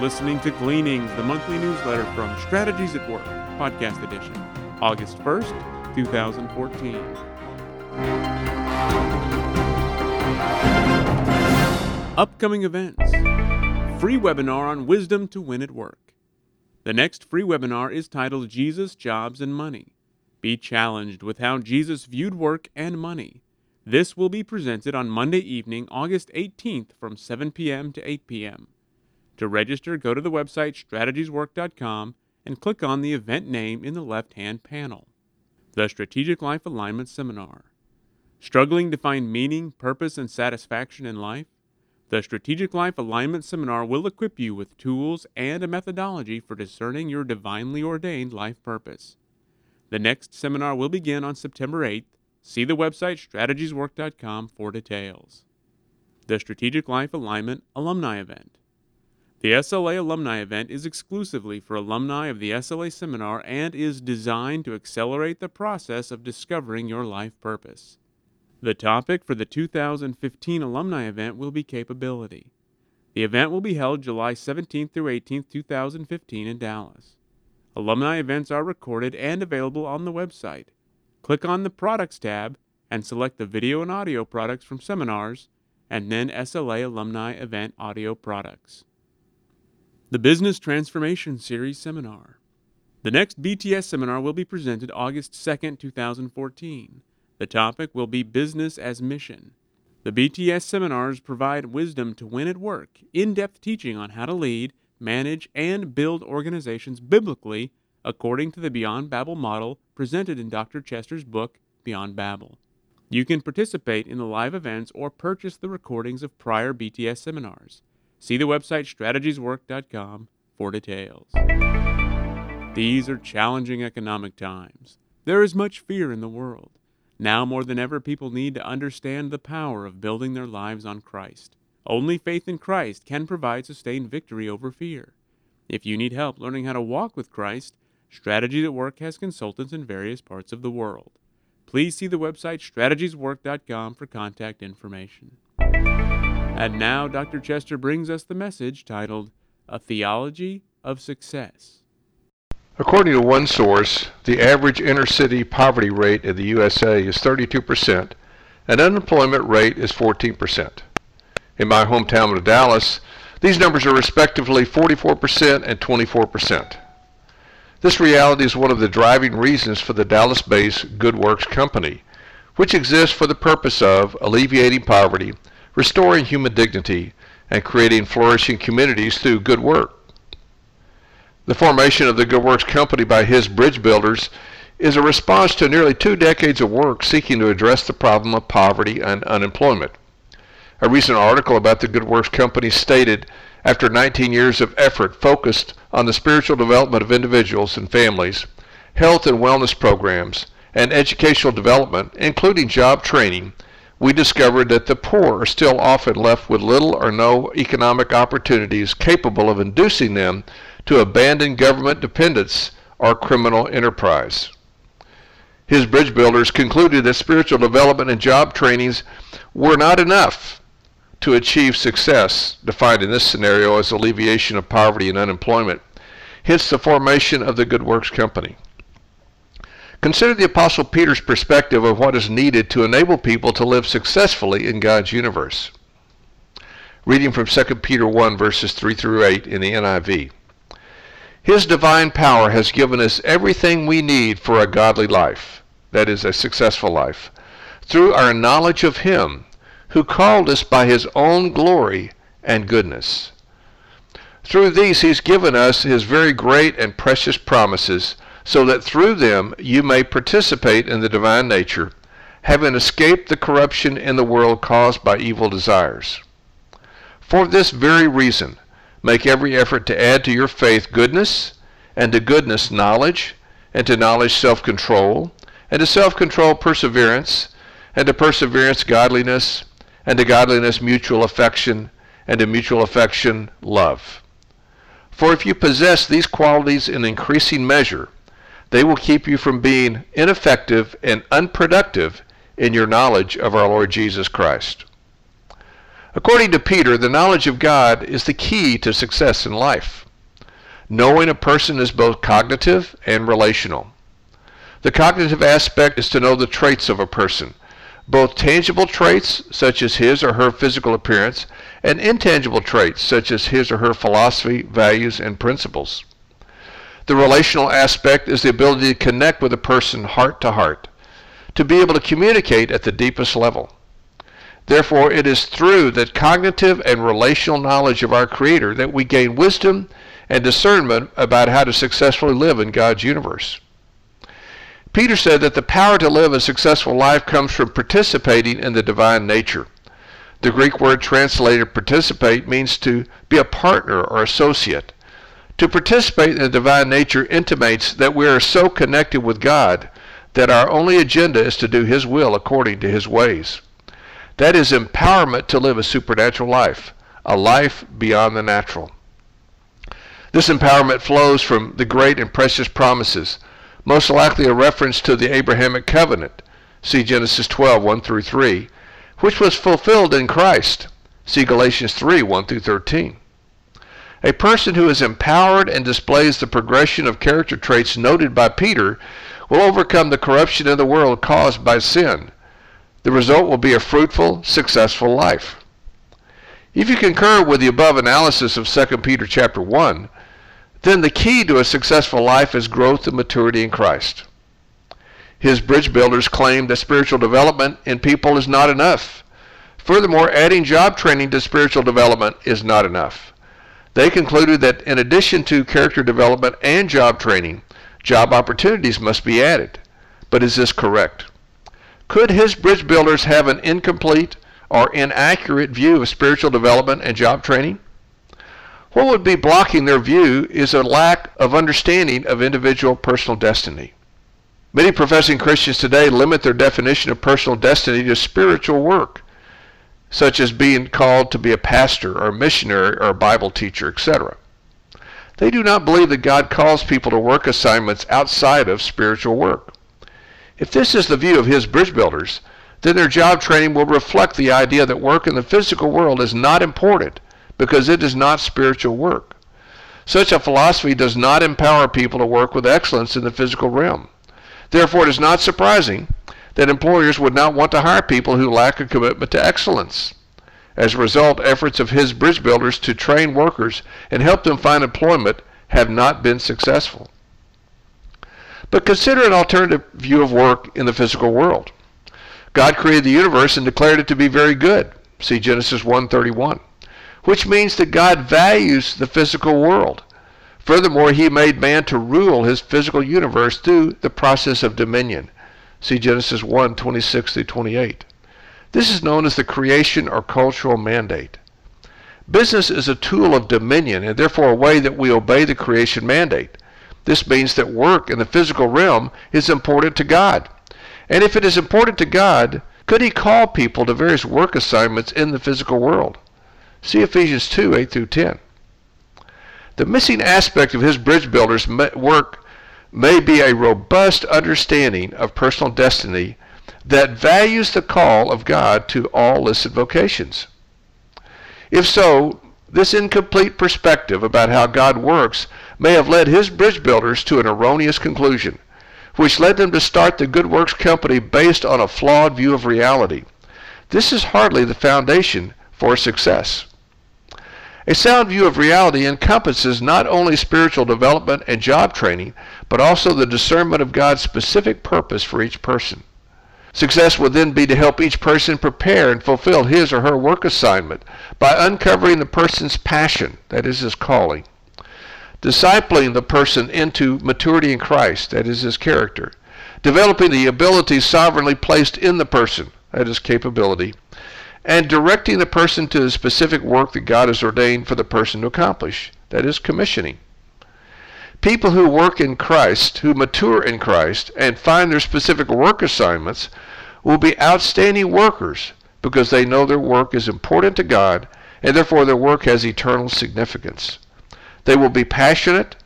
listening to Gleanings, the monthly newsletter from Strategies at Work, podcast edition, August 1st, 2014. Upcoming events Free webinar on wisdom to win at work. The next free webinar is titled Jesus, Jobs, and Money. Be challenged with how Jesus viewed work and money. This will be presented on Monday evening, August 18th from 7 p.m. to 8 p.m. To register, go to the website strategieswork.com and click on the event name in the left hand panel. The Strategic Life Alignment Seminar. Struggling to find meaning, purpose, and satisfaction in life? The Strategic Life Alignment Seminar will equip you with tools and a methodology for discerning your divinely ordained life purpose. The next seminar will begin on September 8th. See the website strategieswork.com for details. The Strategic Life Alignment Alumni Event. The SLA Alumni event is exclusively for alumni of the SLA seminar and is designed to accelerate the process of discovering your life purpose. The topic for the 2015 alumni event will be capability. The event will be held July 17th through 18th, 2015 in Dallas. Alumni events are recorded and available on the website. Click on the Products tab and select the video and audio products from seminars and then SLA Alumni Event Audio Products. The Business Transformation Series Seminar. The next BTS seminar will be presented August 2, 2014. The topic will be Business as Mission. The BTS seminars provide wisdom to win at work, in depth teaching on how to lead, manage, and build organizations biblically according to the Beyond Babel model presented in Dr. Chester's book, Beyond Babel. You can participate in the live events or purchase the recordings of prior BTS seminars. See the website strategieswork.com for details. These are challenging economic times. There is much fear in the world. Now more than ever, people need to understand the power of building their lives on Christ. Only faith in Christ can provide sustained victory over fear. If you need help learning how to walk with Christ, Strategies at Work has consultants in various parts of the world. Please see the website strategieswork.com for contact information. And now Dr. Chester brings us the message titled A Theology of Success. According to one source, the average inner city poverty rate in the USA is 32%, and unemployment rate is 14%. In my hometown of Dallas, these numbers are respectively 44% and 24%. This reality is one of the driving reasons for the Dallas based Good Works Company, which exists for the purpose of alleviating poverty restoring human dignity, and creating flourishing communities through good work. The formation of the Good Works Company by H.I.S. BridgeBuilders is a response to nearly two decades of work seeking to address the problem of poverty and unemployment. A recent article about the Good Works Company stated after 19 years of effort focused on the spiritual development of individuals and families, health and wellness programs, and educational development, including job training, we discovered that the poor are still often left with little or no economic opportunities capable of inducing them to abandon government dependence or criminal enterprise. H.I.S. BridgeBuilders concluded that spiritual development and job trainings were not enough to achieve success, defined in this scenario as alleviation of poverty and unemployment, hence the formation of the Good Works Company. Consider the Apostle Peter's perspective of what is needed to enable people to live successfully in God's universe. Reading from 2 Peter 1, verses 3 through 8 in the NIV. His divine power has given us everything we need for a godly life, that is, a successful life, through our knowledge of Him who called us by His own glory and goodness. Through these, He's given us His very great and precious promises so that through them you may participate in the divine nature, having escaped the corruption in the world caused by evil desires. For this very reason, make every effort to add to your faith goodness, and to goodness knowledge, and to knowledge self control, and to self control perseverance, and to perseverance godliness, and to godliness mutual affection, and to mutual affection love. For if you possess these qualities in increasing measure, they will keep you from being ineffective and unproductive in your knowledge of our Lord Jesus Christ. According to Peter, the knowledge of God is the key to success in life. Knowing a person is both cognitive and relational. The cognitive aspect is to know the traits of a person, both tangible traits such as his or her physical appearance and intangible traits such as his or her philosophy, values, and principles. The relational aspect is the ability to connect with a person heart to heart, to be able to communicate at the deepest level. Therefore, it is through that cognitive and relational knowledge of our Creator that we gain wisdom and discernment about how to successfully live in God's universe. Peter said that the power to live a successful life comes from participating in the divine nature. The Greek word translated participate means to be a partner or associate. To participate in the divine nature intimates that we are so connected with God that our only agenda is to do His will according to His ways. That is empowerment to live a supernatural life, a life beyond the natural. This empowerment flows from the great and precious promises, most likely a reference to the Abrahamic covenant, see Genesis 12, 1 through 3, which was fulfilled in Christ, see Galatians 3, 1 through 13. A person who is empowered and displays the progression of character traits noted by Peter will overcome the corruption in the world caused by sin the result will be a fruitful, successful life. If you concur with the above analysis of 2 Peter chapter 1, then the key to a successful life is growth and maturity in Christ. H.I.S. BridgeBuilders claim that spiritual development in people is not enough. Furthermore, adding job training to spiritual development is not enough. They concluded that in addition to character development and job training, job opportunities must be added. But is this correct? Could H.I.S. BridgeBuilders have an incomplete or inaccurate view of spiritual development and job training? What would be blocking their view is a lack of understanding of individual personal destiny. Many professing Christians today limit their definition of personal destiny to spiritual work, such as being called to be a pastor or a missionary or a Bible teacher, etc. They do not believe that God calls people to work assignments outside of spiritual work. If this is the view of H.I.S. BridgeBuilders, then their job training will reflect the idea that work in the physical world is not important because it is not spiritual work. Such a philosophy does not empower people to work with excellence in the physical realm. Therefore, it is not surprising that employers would not want to hire people who lack a commitment to excellence. As a result, efforts of H.I.S. BridgeBuilders to train workers and help them find employment have not been successful. But consider an alternative view of work in the physical world. God created the universe and declared it to be very good. See Genesis 1:31, which means that God values the physical world. Furthermore, he made man to rule his physical universe through the process of dominion. See Genesis 1:26 through 28. This is known as the creation or cultural mandate. Business is a tool of dominion and therefore a way that we obey the creation mandate. This means that work in the physical realm is important to God. And if it is important to God, could he call people to various work assignments in the physical world? See Ephesians 2 8 through 10. The missing aspect of H.I.S. BridgeBuilders' work may be a robust understanding of personal destiny that values the call of God to all listed vocations. If so, this incomplete perspective about how God works may have led H.I.S. BridgeBuilders to an erroneous conclusion, which led them to start the Good Works Company based on a flawed view of reality. This is hardly the foundation for success. A sound view of reality encompasses not only spiritual development and job training, but also the discernment of God's specific purpose for each person. Success would then be to help each person prepare and fulfill his or her work assignment by uncovering the person's passion, that is his calling, discipling the person into maturity in Christ, that is his character, developing the abilities sovereignly placed in the person, that is capability, and directing the person to the specific work that God has ordained for the person to accomplish, that is commissioning. People who work in Christ, who mature in Christ, and find their specific work assignments will be outstanding workers because they know their work is important to God and therefore their work has eternal significance. They will be passionate,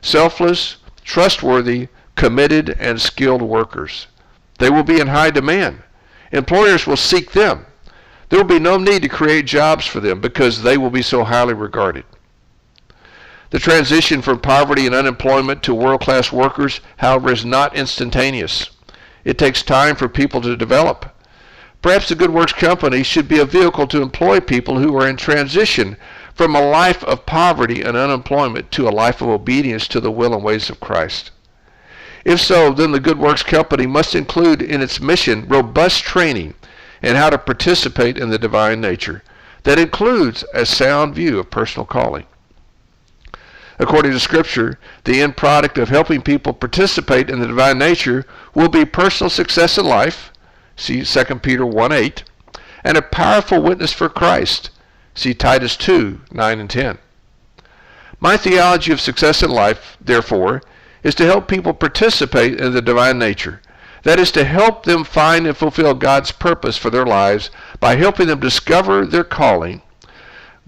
selfless, trustworthy, committed, and skilled workers. They will be in high demand. Employers will seek them. There will be no need to create jobs for them because they will be so highly regarded. The transition from poverty and unemployment to world class workers, however, is not instantaneous. It takes time for people to develop. Perhaps the Good Works Company should be a vehicle to employ people who are in transition from a life of poverty and unemployment to a life of obedience to the will and ways of Christ. If so, then the Good Works Company must include in its mission robust training in how to participate in the divine nature that includes a sound view of personal calling. According to Scripture, the end product of helping people participate in the divine nature will be personal success in life, see 2 Peter 1 8, and a powerful witness for Christ, see Titus 2 9 and 10. My theology of success in life, therefore, is to help people participate in the divine nature. That is to help them find and fulfill God's purpose for their lives by helping them discover their calling,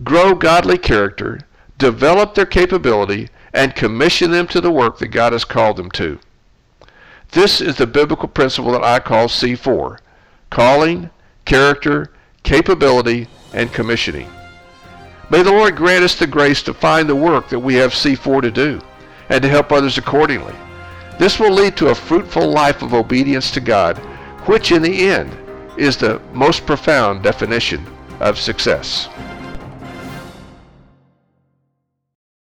grow godly character, develop their capability, and commission them to the work that God has called them to. This is the biblical principle that I call C4 calling, character, capability, and commissioning. May the Lord grant us the grace to find the work that we have C4 to do and to help others accordingly. This will lead to a fruitful life of obedience to God, which in the end is the most profound definition of success.